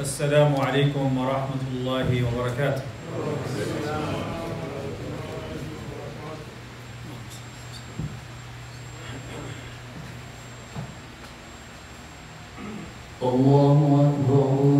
السلام عليكم ورحمة الله وبركاته. الله أكبر.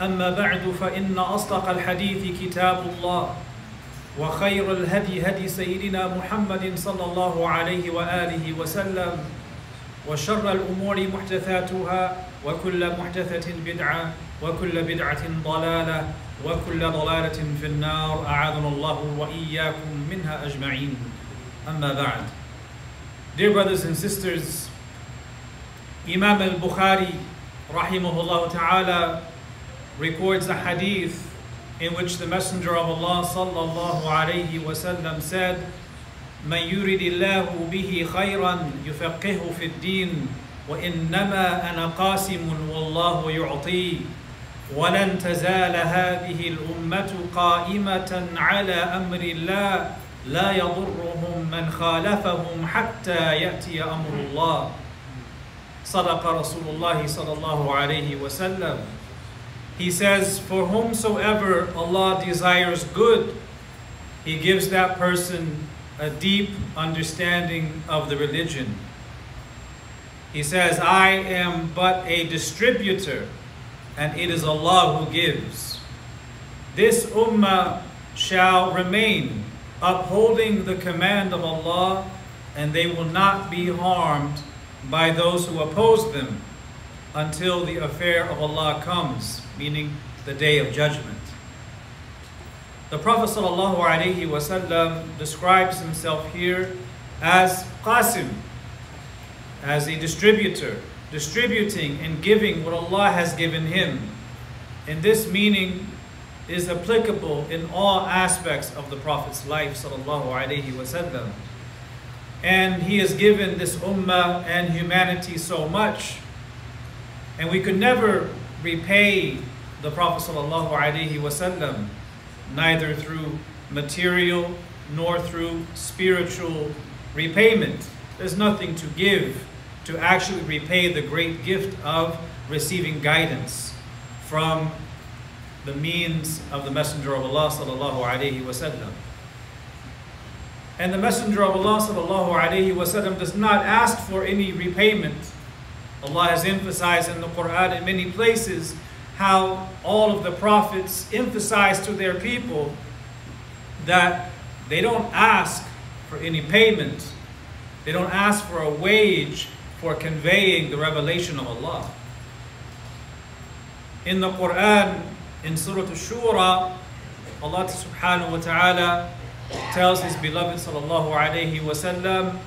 أما بعد فإن أصدق الحديث كتاب الله وخير الهدي هدي سيدنا محمد صلى الله عليه وآله وسلم وشر الأمور محدثاتها وكل محدثة بدعة وكل بدعة ضلالة وكل ضلالة في النار. أعاذنا الله وإياكم منها أجمعين. أما بعد. Dear brothers and sisters, Imam al-Bukhari rahimahullah ta'ala records a hadith in which the Messenger of Allah sallallahu alayhi wasallam said, من يرد الله به خيرا يفقهه في الدين وإنما أنا قاسم والله يعطي ولن تزال هذه الأمة قائمة على أمر الله لا يضرهم من خالفهم حتى يأتي أمر الله صدق رسول الله صلى الله عليه وسلم he says, For whomsoever Allah desires good, He gives that person a deep understanding of the religion. He says, I am but a distributor, and it is Allah who gives. This ummah shall remain upholding the command of Allah, and they will not be harmed by those who oppose them until the affair of Allah comes, meaning the day of judgment. The Prophet ﷺ describes himself here as Qasim, as a distributor, distributing and giving what Allah has given him. And this meaning is applicable in all aspects of the Prophet's life ﷺ. And he has given this ummah and humanity so much. And we could never repay the Prophet ﷺ, neither through material nor through spiritual repayment. There's nothing to give to actually repay the great gift of receiving guidance from the means of the Messenger of Allah sallallahu alaihi wasallam. And the Messenger of Allah sallallahu alaihi wasallam does not ask for any repayment. Allah has emphasized in the Quran in many places how all of the prophets emphasize to their people that they don't ask for any payment. They don't ask for a wage for conveying the revelation of Allah. In the Quran, in Surah Ash-Shura, Allah subhanahu wa ta'ala tells his beloved sallallahu alayhi wa sallam,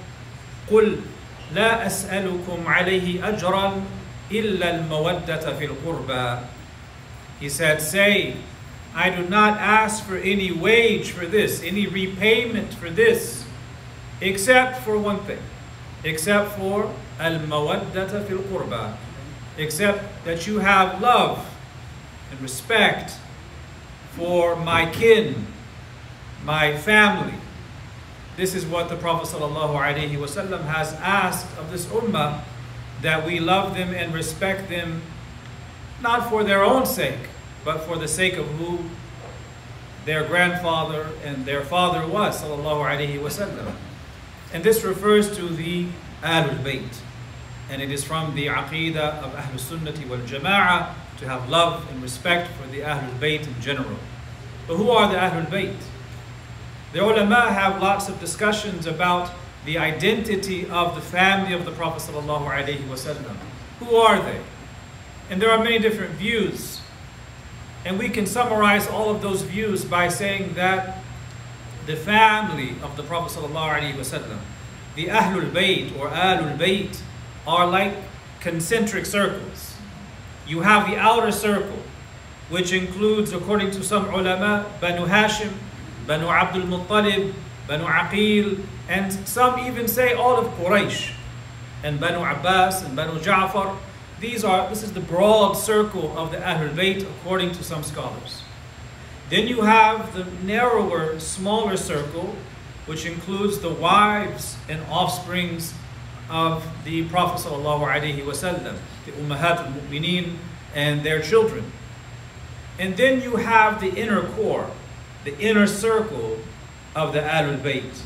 لا أسألكم عليه أجرا إلا المودة في القربى He said, say, I do not ask for any wage for this, any repayment for this, except for one thing, except for al-mawaddata fil qurba, except that you have love and respect for my kin, my family. this is what the Prophet ﷺ has asked of this ummah, that we love them and respect them, not for their own sake, but for the sake of who their grandfather and their father was, ﷺ. And this refers to the Ahlul Bayt. And it is from the Aqidah of Ahlul Sunnati wal Jama'ah to have love and respect for the Ahlul Bayt in general. But who are the Ahlul Bayt? The ulama have lots of discussions about the identity of the family of the Prophet ﷺ. Who are they? And there are many different views. And we can summarize all of those views by saying that the family of the Prophet ﷺ, the Ahlul Bayt or Ahlul Bayt, are like concentric circles. You have the outer circle, which includes, according to some ulama, Banu Hashim, Banu Abdul Muttalib, Banu Aqil, and some even say all of Quraysh, and Banu Abbas and Banu Ja'far. These are, this is the broad circle of the Ahlul Bayt according to some scholars. Then you have the narrower, smaller circle, which includes the wives and offsprings of the Prophet ﷺ, the Ummahat al-Mu'mineen and their children. And then you have the inner core, the inner circle of the Ahlul Bayt.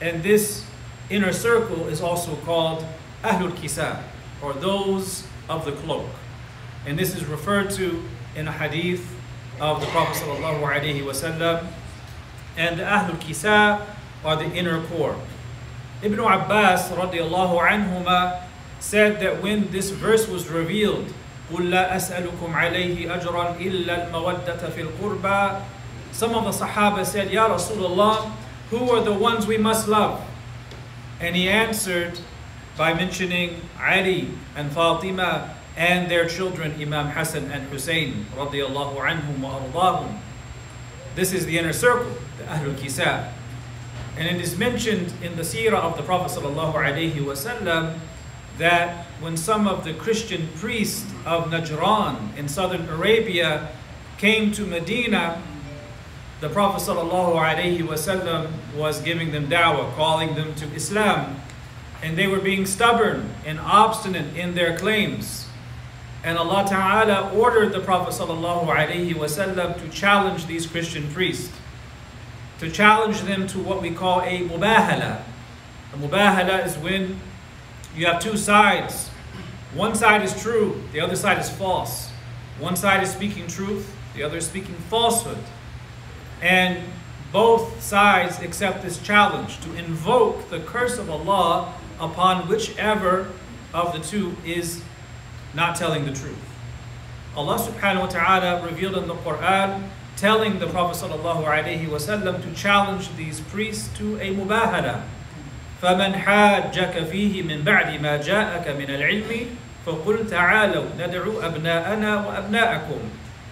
And this inner circle is also called Ahlul Kisa, or those of the cloak. And this is referred to in a hadith of the Prophet sallallahu alaihi wasallam. And the Ahlul Kisa are the inner core. Ibn Abbas radiallahu anhuma said that when this verse was revealed, قُلْ لَا أَسْأَلُكُمْ عَلَيْهِ أَجْرًا إِلَّا الْمَوَدَّةَ فِي الْقُرْبَى Some of the Sahaba said, Ya Rasulullah, who are the ones we must love? And he answered by mentioning Ali and Fatima and their children, Imam Hassan and Hussein, radiallahu anhum wa. This is the inner circle, the Ahlul Kisa. And it is mentioned in the seerah of the Prophet sallallahu alaihi wasallam that when some of the Christian priests of Najran in southern Arabia came to Medina, the Prophet ﷺ was giving them da'wah, calling them to Islam, and they were being stubborn and obstinate in their claims. And Allah Ta'ala ordered the Prophet ﷺ to challenge these Christian priests, to challenge them to what we call a mubahala. A mubahala is when you have two sides. One side is true, the other side is false. One side is speaking truth, the other is speaking falsehood. And both sides accept this challenge to invoke the curse of Allah upon whichever of the two is not telling the truth. Allah subhanahu wa ta'ala revealed in the Quran telling the Prophet sallallahu to challenge these priests to a mubahala. فمن حاجك فيه من بعد ما جاءك من العلم فقل تعالوا ندعوا أبناءنا وأبناءكم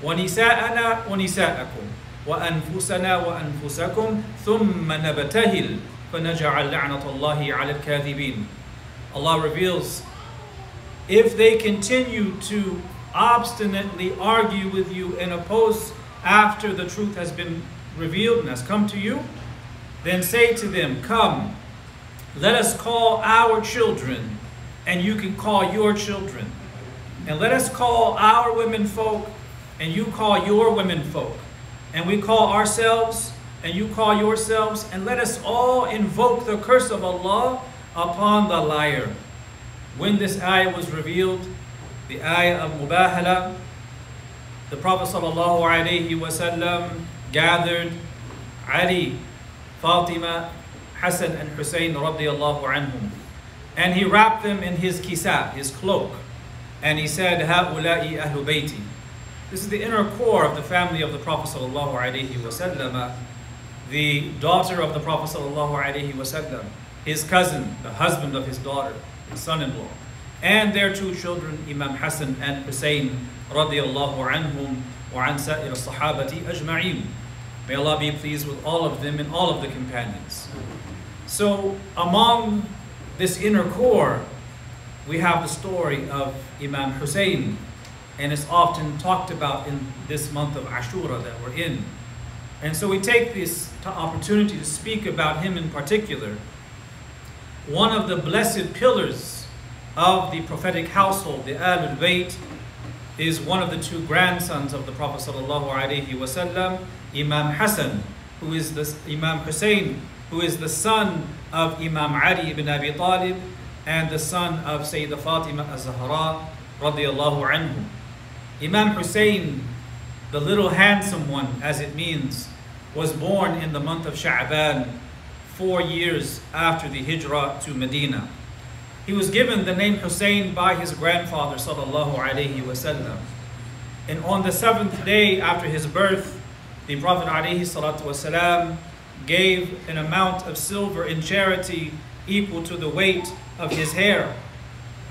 ونساءنا ونساءكم وأنفسنا وأنفسكم ثم نبتهل فنجعل لعنة الله على الكاذبين Allah reveals if they continue to obstinately argue with you and oppose after the truth has been revealed and has come to you, then say to them, Come, let us call our children, and you can call your children. And let us call our women folk, and you call your women folk. And we call ourselves, and you call yourselves, and let us all invoke the curse of Allah upon the liar. When this ayah was revealed, the ayah of Mubahala, the Prophet ﷺ gathered Ali, Fatima, Hassan and Hussein radiallahu anhum. And he wrapped them in his kisa, his cloak. And he said, هَؤُلَاءِ أَهْلُ بَيْتِي this is the inner core of the family of the Prophet wasallam. The daughter of the Prophet wasallam, his cousin, the husband of his daughter, his son-in-law, and their two children, Imam Hassan and Hussein radiallahu anhum wa an sa'ir sahabati ajma'in. May Allah be pleased with all of them and all of the companions. So among this inner core, we have the story of Imam Hussein, and it's often talked about in this month of Ashura that we're in. And so we take this opportunity to speak about him in particular. One of the blessed pillars of the prophetic household, the Ahlul Bayt, is one of the two grandsons of the Prophet ﷺ, Imam Hassan, who is the Imam Hussein, who is the son of Imam Ali ibn Abi Talib and the son of Sayyidah Fatima az-Zahra radiallahu anhu. Imam Hussein, the little handsome one as it means, was born in the month of Sha'ban, four years after the hijrah to Medina. He was given the name Hussein by his grandfather sallallahu alaihi wasallam. And on the seventh day after his birth, the Prophet alaihi salatu gave an amount of silver in charity equal to the weight of his hair.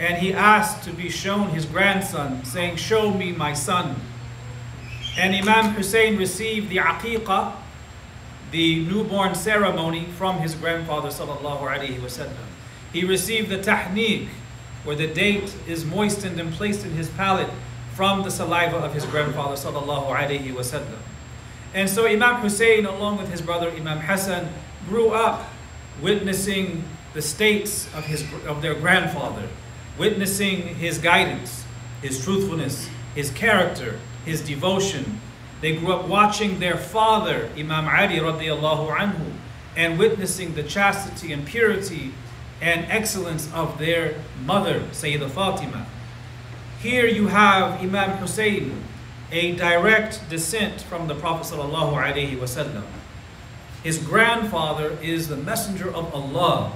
And he asked to be shown his grandson, saying, Show me my son. And Imam Hussein received the aqiqah, the newborn ceremony, from his grandfather. He received the tahniq, where the date is moistened and placed in his palate from the saliva of his grandfather. And so Imam Hussein, along with his brother Imam Hassan, grew up witnessing the states of, his, of their grandfather, witnessing his guidance, his truthfulness, his character, his devotion. They grew up watching their father, Imam Ali radiallahu anhu, and witnessing the chastity and purity and excellence of their mother, Sayyidah Fatima. Here you have Imam Hussein, a direct descent from the Prophet sallallahu alaihi wasallam. His grandfather is the messenger of Allah.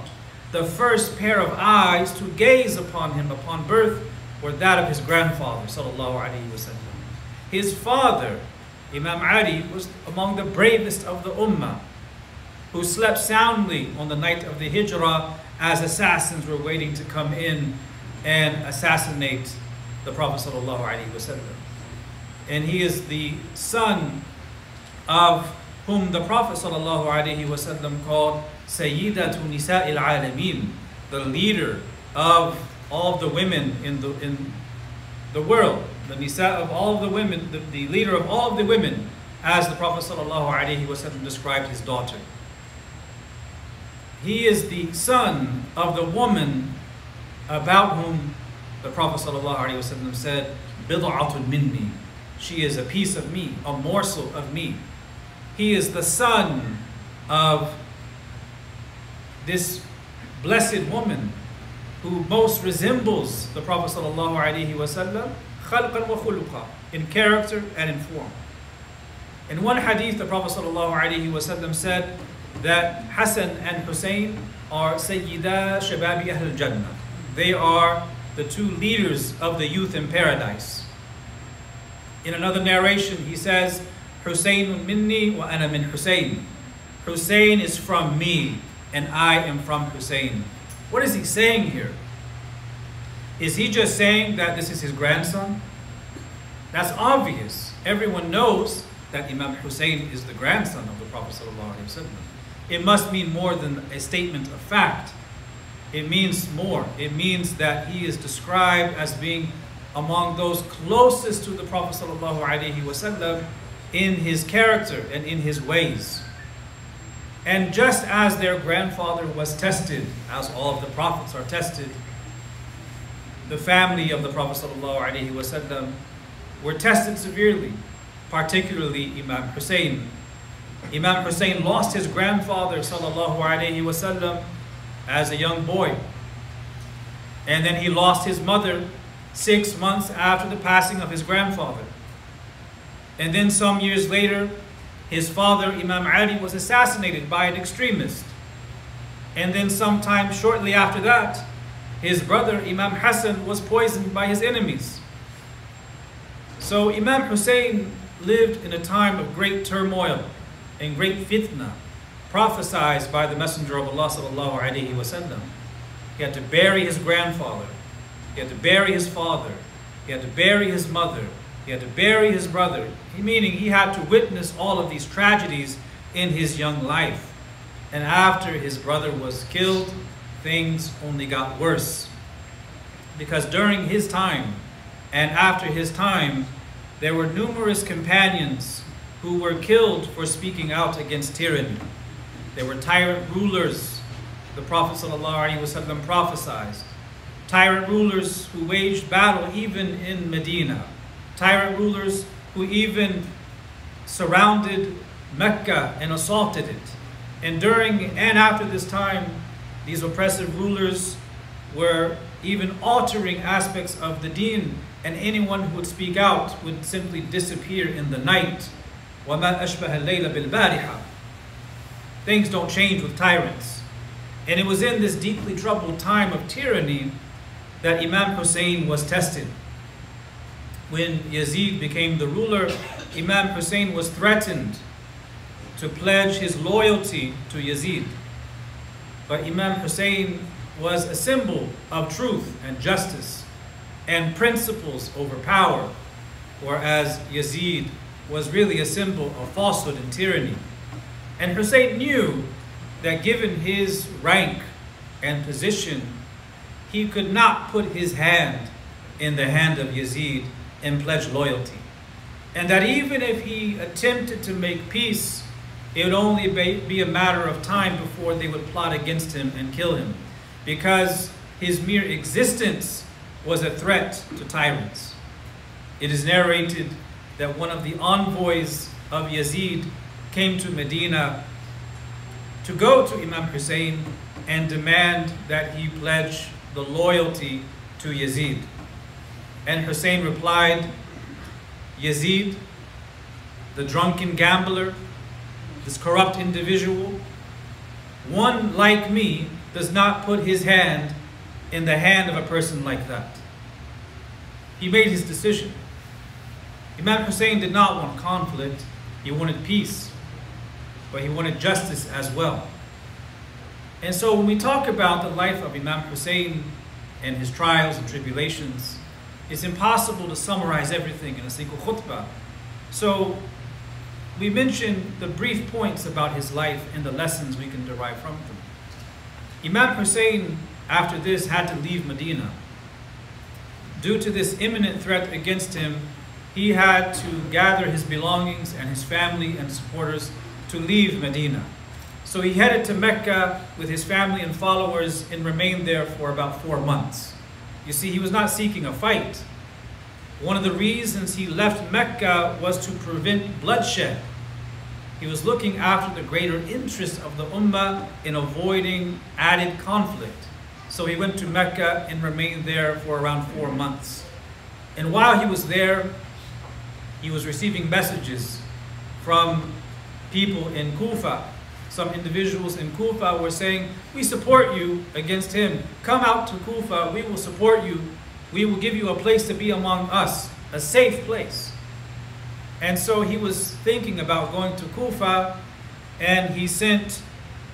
The first pair of eyes to gaze upon him upon birth were that of his grandfather sallallahu alaihi wasallam. His father, Imam Ali, was among the bravest of the ummah who slept soundly on the night of the hijrah as assassins were waiting to come in and assassinate the Prophet sallallahu alaihi wasallam and he is the son of whom the Prophet sallallahu alaihi wasallam called Sayyidatu Nisa'il Alameen, the leader of all of the women in the, in the world, the Nisa of all of the women, the, the leader of all of the women, as the Prophet ﷺ described his daughter. He is the son of the woman about whom the Prophet ﷺ said, Bid'atun minni, she is a piece of me, a morsel of me. He is the son of this blessed woman who most resembles the Prophet ﷺ, in character and in form. In one hadith, the Prophet ﷺ said that Hassan and Hussein are Sayyida Shababi Ahl Jannah. They are the two leaders of the youth in paradise. In another narration, he says, Hussein minni wa ana min Hussein. Hussein is from me, and I am from Hussein. What is he saying here? Is he just saying that this is his grandson? That's obvious. Everyone knows that Imam Hussein is the grandson of the Prophet. It must mean more than a statement of fact. It means more. It means that he is described as being among those closest to the Prophet ﷺ in his character and in his ways. And just as their grandfather was tested, as all of the prophets are tested, the family of the Prophet ﷺ were tested severely, particularly Imam Hussein. Imam Hussein lost his grandfather ﷺ as a young boy. And then he lost his mother six months after the passing of his grandfather. And then some years later, his father, Imam Ali, was assassinated by an extremist. And then sometime shortly after that, his brother, Imam Hassan, was poisoned by his enemies. So Imam Hussein lived in a time of great turmoil and great fitna, prophesied by the Messenger of Allah sallallahu wasallam. He had to bury his grandfather. He had to bury his father. He had to bury his mother. He had to bury his brother, meaning he had to witness all of these tragedies in his young life. And after his brother was killed, things only got worse. Because during his time and after his time, there were numerous companions who were killed for speaking out against tyranny. There were tyrant rulers, the Prophet ﷺ prophesied tyrant rulers who waged battle even in Medina, tyrant rulers who even surrounded Mecca and assaulted it. And during and after this time, these oppressive rulers were even altering aspects of the deen, and anyone who would speak out would simply disappear in the night. Things don't change with tyrants. And it was in this deeply troubled time of tyranny that Imam Hussein was tested. When Yazid became the ruler, Imam Hussein was threatened to pledge his loyalty to Yazid. But Imam Hussein was a symbol of truth and justice and principles over power, whereas Yazid was really a symbol of falsehood and tyranny. And Hussein knew that given his rank and position he could not put his hand in the hand of Yazid and pledge loyalty. And that even if he attempted to make peace, it would only be a matter of time before they would plot against him and kill him. Because his mere existence was a threat to tyrants. It is narrated that one of the envoys of Yazid came to Medina to go to Imam Hussein and demand that he pledge the loyalty to Yazid. And Hussein replied, Yazid, the drunken gambler, this corrupt individual, one like me does not put his hand in the hand of a person like that. He made his decision. Imam Hussein did not want conflict, he wanted peace, but he wanted justice as well. And so when we talk about the life of Imam Hussein and his trials and tribulations, it's impossible to summarize everything in a single khutbah. So we mentioned the brief points about his life and the lessons we can derive from them. Imam Hussein, after this, had to leave Medina. Due to this imminent threat against him, he had to gather his belongings and his family and supporters to leave Medina. So he headed to Mecca with his family and followers and remained there for about four months. You see, he was not seeking a fight. One of the reasons he left Mecca was to prevent bloodshed. He was looking after the greater interest of the Ummah in avoiding added conflict. So he went to Mecca and remained there for around four months. And while he was there, he was receiving messages from people in Kufa. Some individuals in Kufa were saying, We support you against him. Come out to Kufa, we will support you. We will give you a place to be among us, a safe place. And so he was thinking about going to Kufa, and he sent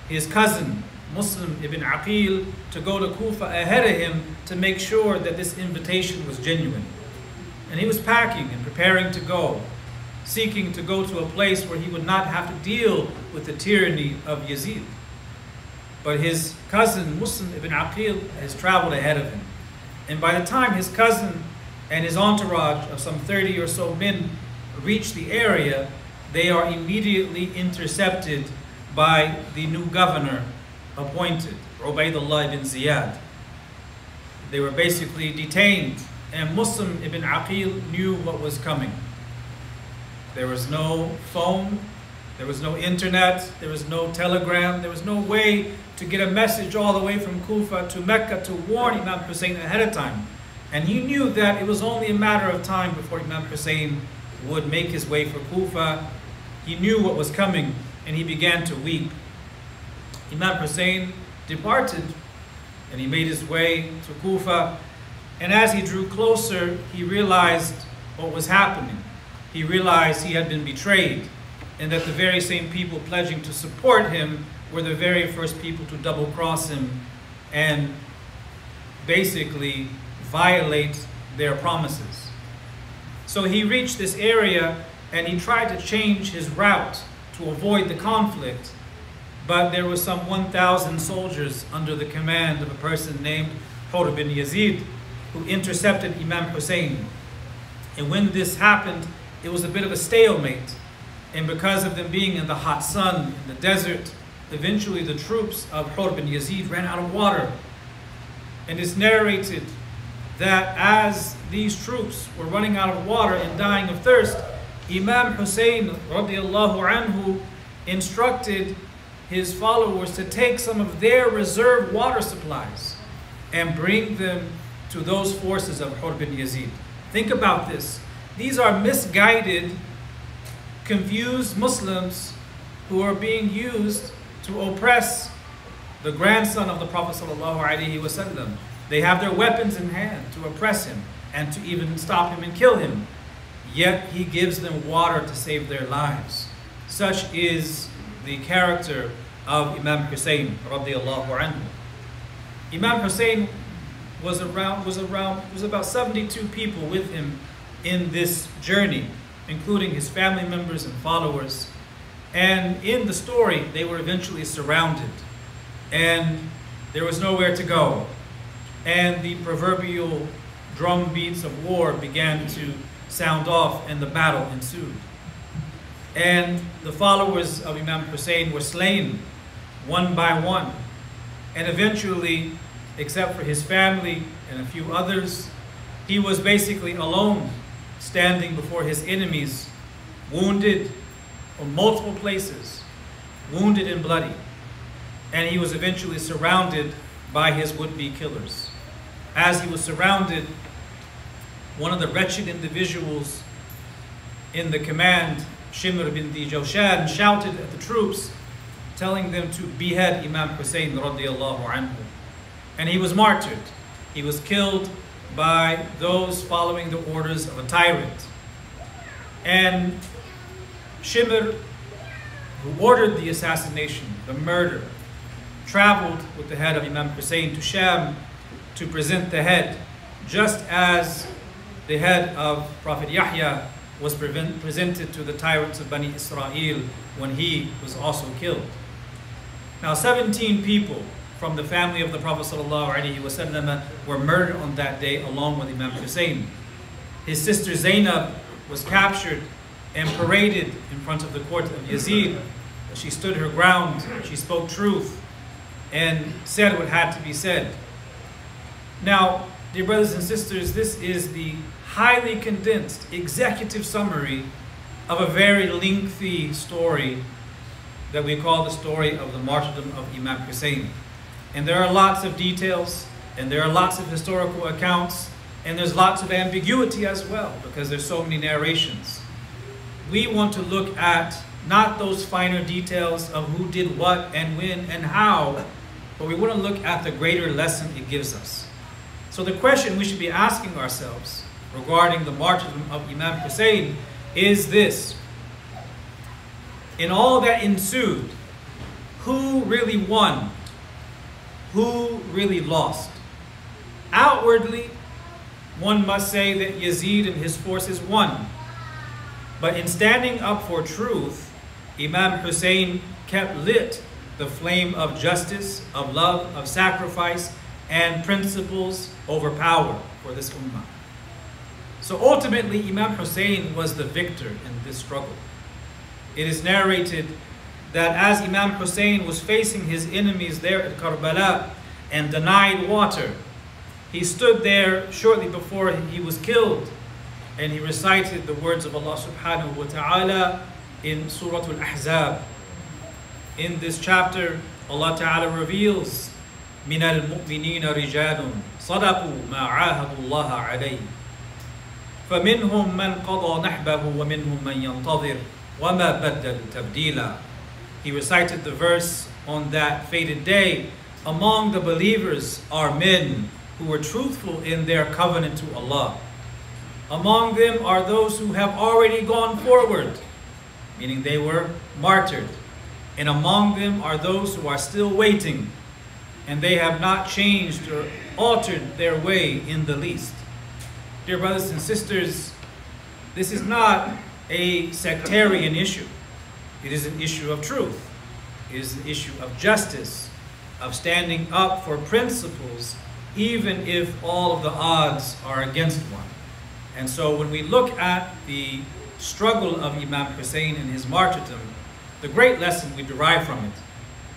his cousin, Muslim ibn Aqil, to go to Kufa ahead of him to make sure that this invitation was genuine. And he was packing and preparing to go, seeking to go to a place where he would not have to deal with the tyranny of Yazid. But his cousin, Muslim ibn Aqil, has traveled ahead of him. And by the time his cousin and his entourage of some 30 or so men reach the area, they are immediately intercepted by the new governor appointed, Ubaidullah ibn Ziyad. They were basically detained and Muslim ibn Aqil knew what was coming. There was no phone, there was no internet, there was no telegram, there was no way to get a message all the way from Kufa to Mecca to warn Imam Hussein ahead of time. And he knew that it was only a matter of time before Imam Hussein would make his way for Kufa. He knew what was coming and he began to weep. Imam Hussein departed and he made his way to Kufa and as he drew closer, he realized what was happening. He realized he had been betrayed, and that the very same people pledging to support him were the very first people to double cross him and basically violate their promises. So he reached this area and he tried to change his route to avoid the conflict, but there were some 1,000 soldiers under the command of a person named Hur bin Yazid who intercepted Imam Hussein. And when this happened, it was a bit of a stalemate. And because of them being in the hot sun, in the desert, eventually the troops of Hur bin Yazid ran out of water. And it's narrated that as these troops were running out of water and dying of thirst, Imam Hussein radiallahu anhu instructed his followers to take some of their reserve water supplies and bring them to those forces of Hur bin Yazid. Think about this. These are misguided, confused Muslims who are being used to oppress the grandson of the Prophet ﷺ. They have their weapons in hand to oppress him and to even stop him and kill him. Yet he gives them water to save their lives. Such is the character of Imam Hussein. Imam Hussein was around was around was about 72 people with him in this journey, including his family members and followers. And in the story, they were eventually surrounded, and there was nowhere to go. And the proverbial drum beats of war began to sound off, and the battle ensued. And the followers of Imam Hussein were slain one by one. And eventually, except for his family and a few others. He was basically alone, standing before his enemies, wounded from multiple places, wounded and bloody. And he was eventually surrounded by his would-be killers. As he was surrounded, one of the wretched individuals in the command, Shimr bin di shouted at the troops, telling them to behead Imam Hussein radiallahu. And he was martyred. He was killed by those following the orders of a tyrant. And Shimr, who ordered the assassination, the murder, traveled with the head of Imam Hussein to Sham to present the head, just as the head of Prophet Yahya was presented to the tyrants of Bani Israel when he was also killed. Now, 17 people from the family of the Prophet ﷺ were murdered on that day along with Imam Hussein. His sister Zainab was captured and paraded in front of the court of Yazid. She stood her ground, she spoke truth, and said what had to be said. Now, dear brothers and sisters, this is the highly condensed executive summary of a very lengthy story that we call the story of the martyrdom of Imam Hussein. And there are lots of details, and there are lots of historical accounts, and there's lots of ambiguity as well, because there's so many narrations. We want to look at not those finer details of who did what and when and how, but we want to look at the greater lesson it gives us. So the question we should be asking ourselves regarding the martyrdom of Imam Hussein is this. In all that ensued, who really won who really lost. Outwardly, one must say that Yazid and his forces won. But in standing up for truth, Imam Hussein kept lit the flame of justice, of love, of sacrifice, and principles over power for this ummah. So ultimately, Imam Hussein was the victor in this struggle. It is narrated that as Imam Hussein was facing his enemies there at Karbala and denied water, he stood there shortly before he was killed and he recited the words of Allah subhanahu wa ta'ala in Surah Al-Ahzab. In this chapter, Allah Ta'ala reveals من المؤمنين رجال صدقوا ما عاهدوا الله عليه فمنهم من قضى نحبه ومنهم من ينتظر وما بدل تبديلا he recited the verse on that fated day. Among the believers are men who were truthful in their covenant to Allah. Among them are those who have already gone forward, meaning they were martyred. And among them are those who are still waiting, and they have not changed or altered their way in the least. Dear brothers and sisters, this is not a sectarian issue. It is an issue of truth. It is an issue of justice, of standing up for principles, even if all of the odds are against one. And so when we look at the struggle of Imam Hussein and his martyrdom, the great lesson we derive from it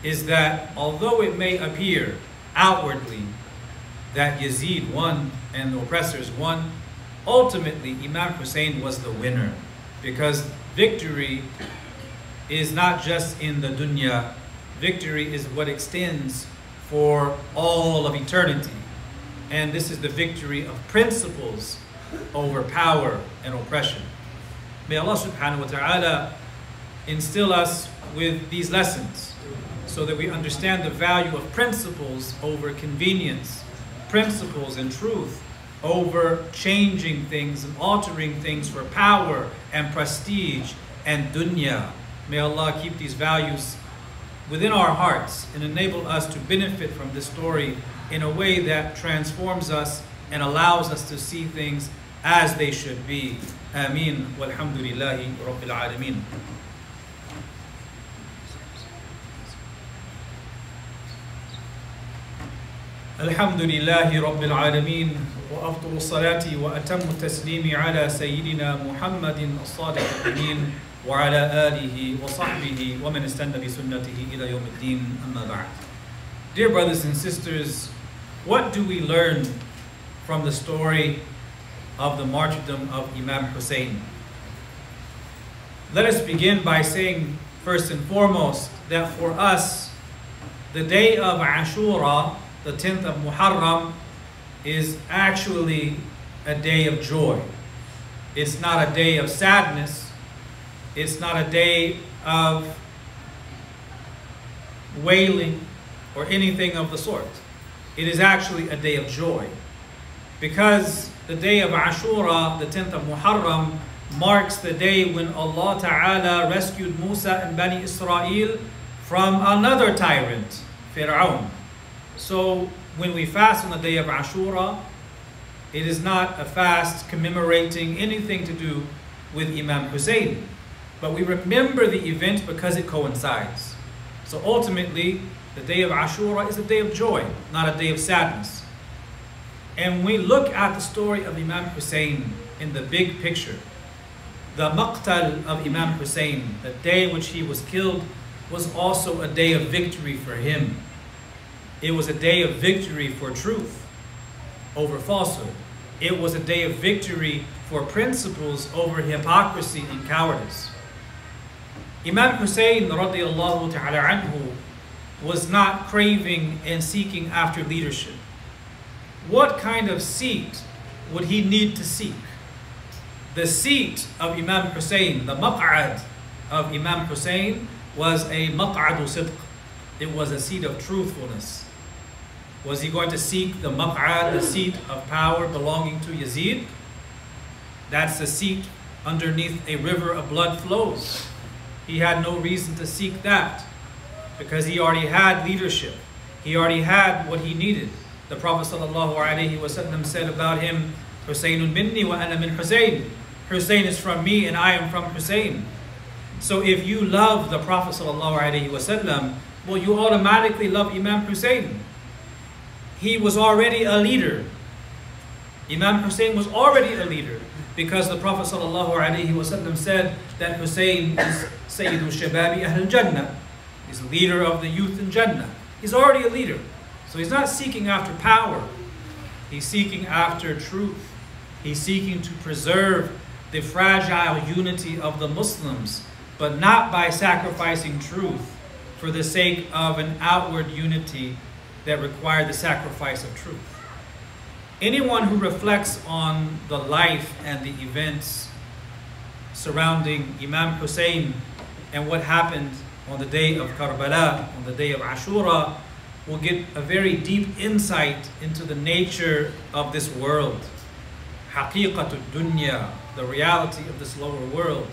is that although it may appear outwardly that Yazid won and the oppressors won, ultimately Imam Hussein was the winner because victory is not just in the dunya. Victory is what extends for all of eternity. And this is the victory of principles over power and oppression. May Allah subhanahu wa ta'ala instill us with these lessons so that we understand the value of principles over convenience, principles and truth over changing things and altering things for power and prestige and dunya. May Allah keep these values within our hearts and enable us to benefit from this story in a way that transforms us and allows us to see things as they should be. Ameen. Walhamdulillahi Rabbil Alameen. الحمد لله رب العالمين وأفضل الصلاة وأتم التسليم على سيدنا محمد الصادق الأمين وعلى آله وصحبه ومن استنى بسنته إلى يوم الدين أما بعد Dear brothers and sisters, what do we learn from the story of the martyrdom of Imam Hussein? Let us begin by saying first and foremost that for us, the day of Ashura, the 10th of Muharram, is actually a day of joy. It's not a day of sadness, it's not a day of wailing or anything of the sort. It is actually a day of joy. Because the day of Ashura, the 10th of Muharram, marks the day when Allah Ta'ala rescued Musa and Bani Israel from another tyrant, Fir'aun. So when we fast on the day of Ashura, it is not a fast commemorating anything to do with Imam Hussein. But we remember the event because it coincides. So ultimately, the day of Ashura is a day of joy, not a day of sadness. And we look at the story of Imam Hussein in the big picture. The maqtal of Imam Hussein, the day in which he was killed, was also a day of victory for him. It was a day of victory for truth over falsehood. It was a day of victory for principles over hypocrisy and cowardice. Imam Hussein ta'ala anhu was not craving and seeking after leadership. What kind of seat would he need to seek? The seat of Imam Hussein, the maq'ad of Imam Hussein was a maq'adu sidq. It was a seat of truthfulness. Was he going to seek the maq'ad, the seat of power belonging to Yazid? That's the seat underneath a river of blood flows. He had no reason to seek that because he already had leadership. He already had what he needed. The Prophet ﷺ said about him, Husaynun minni wa ana min Husayn. Hussein is from me and I am from Hussein. So if you love the Prophet ﷺ, well, you automatically love Imam Hussein. He was already a leader. Imam Hussein was already a leader because the Prophet ﷺ said that Hussein is Sayyidu Shababi Ahl Jannah. He's the leader of the youth in Jannah. He's already a leader. So he's not seeking after power. He's seeking after truth. He's seeking to preserve the fragile unity of the Muslims, but not by sacrificing truth for the sake of an outward unity that required the sacrifice of truth. Anyone who reflects on the life and the events surrounding Imam Hussein and what happened on the day of Karbala, on the day of Ashura, will get a very deep insight into the nature of this world. Haqiqatul dunya, the reality of this lower world.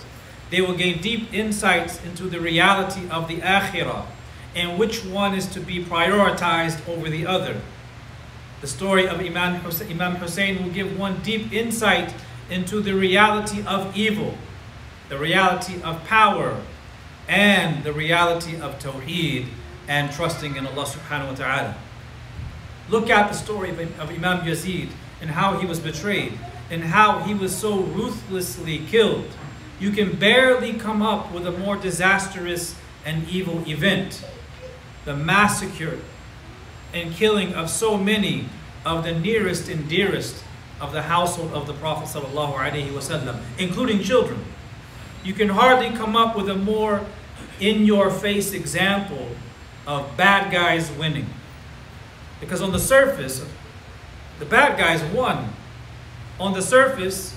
They will gain deep insights into the reality of the akhirah and which one is to be prioritized over the other. The story of Imam Hussein, Imam Hussein will give one deep insight into the reality of evil, the reality of power, and the reality of Tawheed and trusting in Allah subhanahu wa ta'ala. Look at the story of, of Imam Yazid and how he was betrayed and how he was so ruthlessly killed. You can barely come up with a more disastrous and evil event. The massacre and killing of so many of the nearest and dearest of the household of the Prophet wasallam, including children. You can hardly come up with a more in-your-face example of bad guys winning. Because on the surface, the bad guys won. On the surface,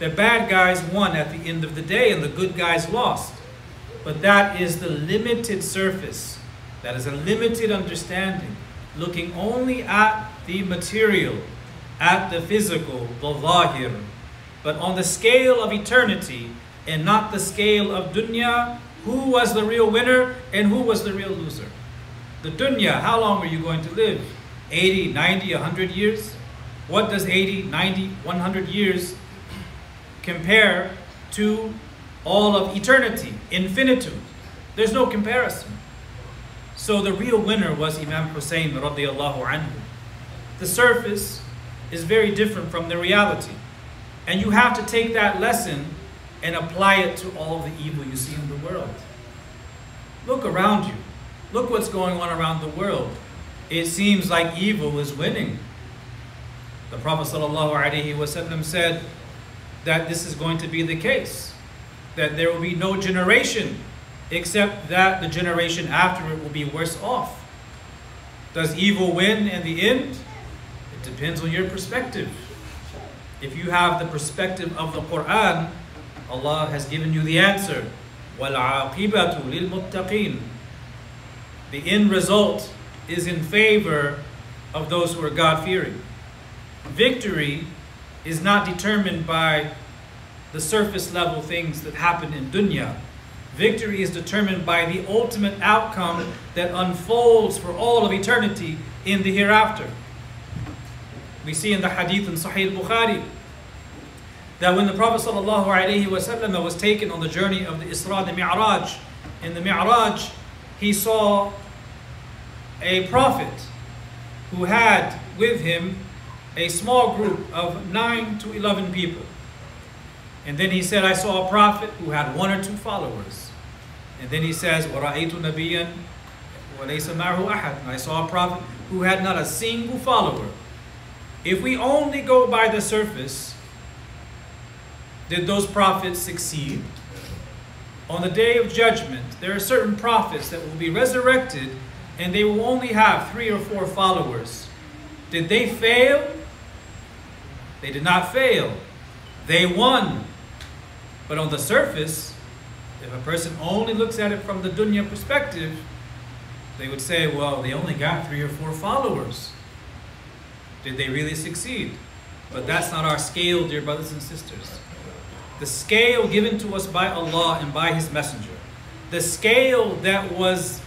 the bad guys won at the end of the day and the good guys lost. But that is the limited surface. That is a limited understanding looking only at the material, at the physical, the zahir. But on the scale of eternity and not the scale of dunya, who was the real winner and who was the real loser? The dunya, how long are you going to live? 80, 90, 100 years? What does 80, 90, 100 years compare to all of eternity, infinitude? There's no comparison. So the real winner was Imam Hussein radiallahu anhu. The surface is very different from the reality. And you have to take that lesson and apply it to all the evil you see in the world. Look around you. Look what's going on around the world. It seems like evil is winning. The Prophet ﷺ said that this is going to be the case, that there will be no generation except that the generation after it will be worse off. Does evil win in the end? It depends on your perspective. If you have the perspective of the Quran, Allah has given you the answer. وَالْعَاقِبَةُ لِلْمُتَّقِينَ The end result is in favor of those who are God-fearing. Victory is not determined by the surface level things that happen in dunya. Victory is determined by the ultimate outcome that unfolds for all of eternity in the hereafter. We see in the hadith in Sahih Bukhari that when the Prophet ﷺ was taken on the journey of the Isra, the Mi'raj, in the Mi'raj, he saw a prophet who had with him a small group of 9 to 11 people. And then he said, I saw a prophet who had one or two followers. And then he says, وَرَأَيْتُ نَبِيًّا وَلَيْسَ مَعْهُ أَحَدٌ And I saw a prophet who had not a single follower. If we only go by the surface, did those prophets succeed? On the day of judgment, there are certain prophets that will be resurrected and they will only have three or four followers. Did they fail? They did not fail. They won. But on the surface, if a person only looks at it from the dunya perspective, they would say, well, they only got three or four followers. Did they really succeed? But that's not our scale, dear brothers and sisters. The scale given to us by Allah and by His Messenger, the scale that was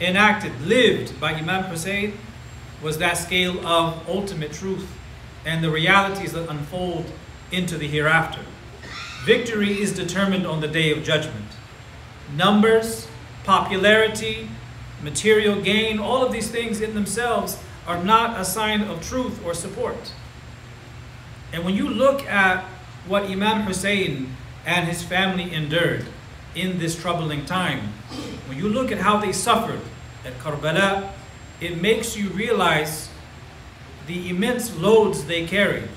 enacted, lived by Imam Hussein, was that scale of ultimate truth and the realities that unfold into the hereafter. Victory is determined on the day of judgment. Numbers, popularity, material gain, all of these things in themselves are not a sign of truth or support. And when you look at what Imam Hussein and his family endured in this troubling time, when you look at how they suffered at Karbala, it makes you realize the immense loads they carried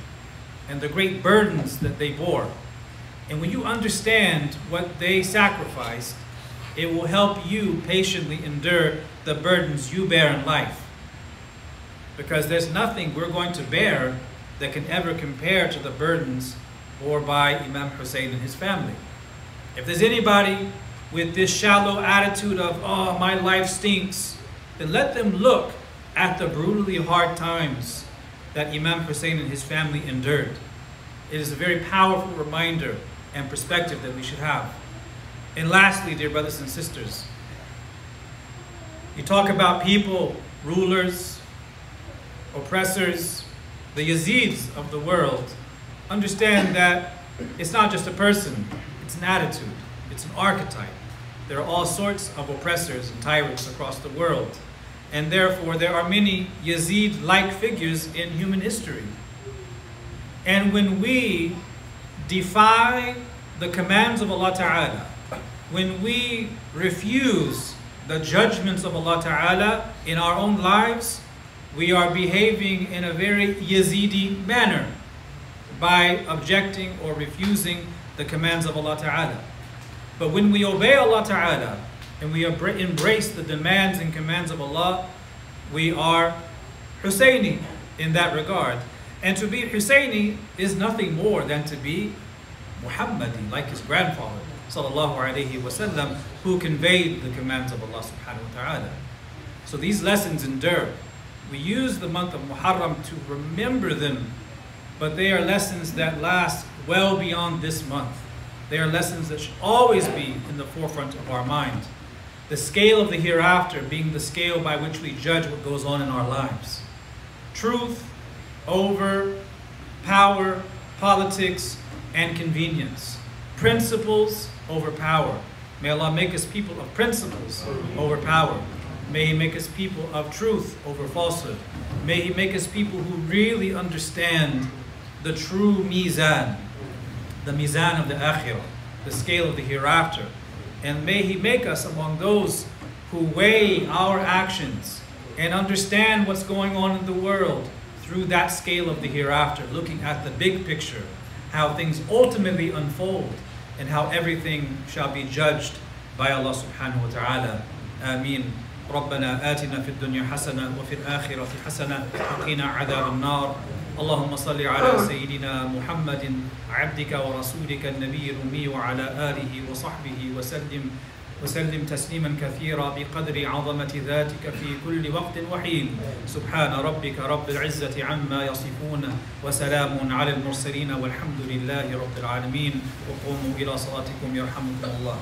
and the great burdens that they bore. And when you understand what they sacrificed, it will help you patiently endure the burdens you bear in life. Because there's nothing we're going to bear that can ever compare to the burdens bore by Imam Hussein and his family. If there's anybody with this shallow attitude of, oh, my life stinks, then let them look at the brutally hard times that Imam Hussein and his family endured. It is a very powerful reminder and perspective that we should have. And lastly, dear brothers and sisters, you talk about people, rulers, oppressors, the Yazids of the world. Understand that it's not just a person, it's an attitude, it's an archetype. There are all sorts of oppressors and tyrants across the world. And therefore, there are many Yazid like figures in human history. And when we defy the commands of Allah Ta'ala, when we refuse the judgments of Allah Ta'ala in our own lives, we are behaving in a very Yazidi manner by objecting or refusing the commands of Allah Ta'ala. But when we obey Allah Ta'ala and we embrace the demands and commands of Allah, we are Husseini in that regard. And to be Husseini is nothing more than to be Muhammadi, like his grandfather, sallallahu wasallam, who conveyed the commands of Allah subhanahu wa ta'ala. So these lessons endure. We use the month of Muharram to remember them, but they are lessons that last well beyond this month. They are lessons that should always be in the forefront of our mind. The scale of the hereafter being the scale by which we judge what goes on in our lives. Truth over power, politics, and convenience. Principles over power. May Allah make us people of principles over power. May He make us people of truth over falsehood. May He make us people who really understand the true mizan, the mizan of the akhirah, the scale of the hereafter. And may He make us among those who weigh our actions and understand what's going on in the world through that scale of the hereafter, looking at the big picture, how things ultimately unfold, and how everything shall be judged by Allah subhanahu wa ta'ala. Ameen. ربنا آتنا في الدنيا حسنة وفي الآخرة حسنة وقنا عذاب النار اللهم صل على سيدنا محمد عبدك ورسولك النبي الأمي وعلى آله وصحبه وسلم وسلم تسليما كثيرا بقدر عظمة ذاتك في كل وقت وحين. سبحان ربك رب العزة عما يصفون وسلام على المرسلين والحمد لله رب العالمين. وقوموا إلى صلاتكم يرحمكم الله.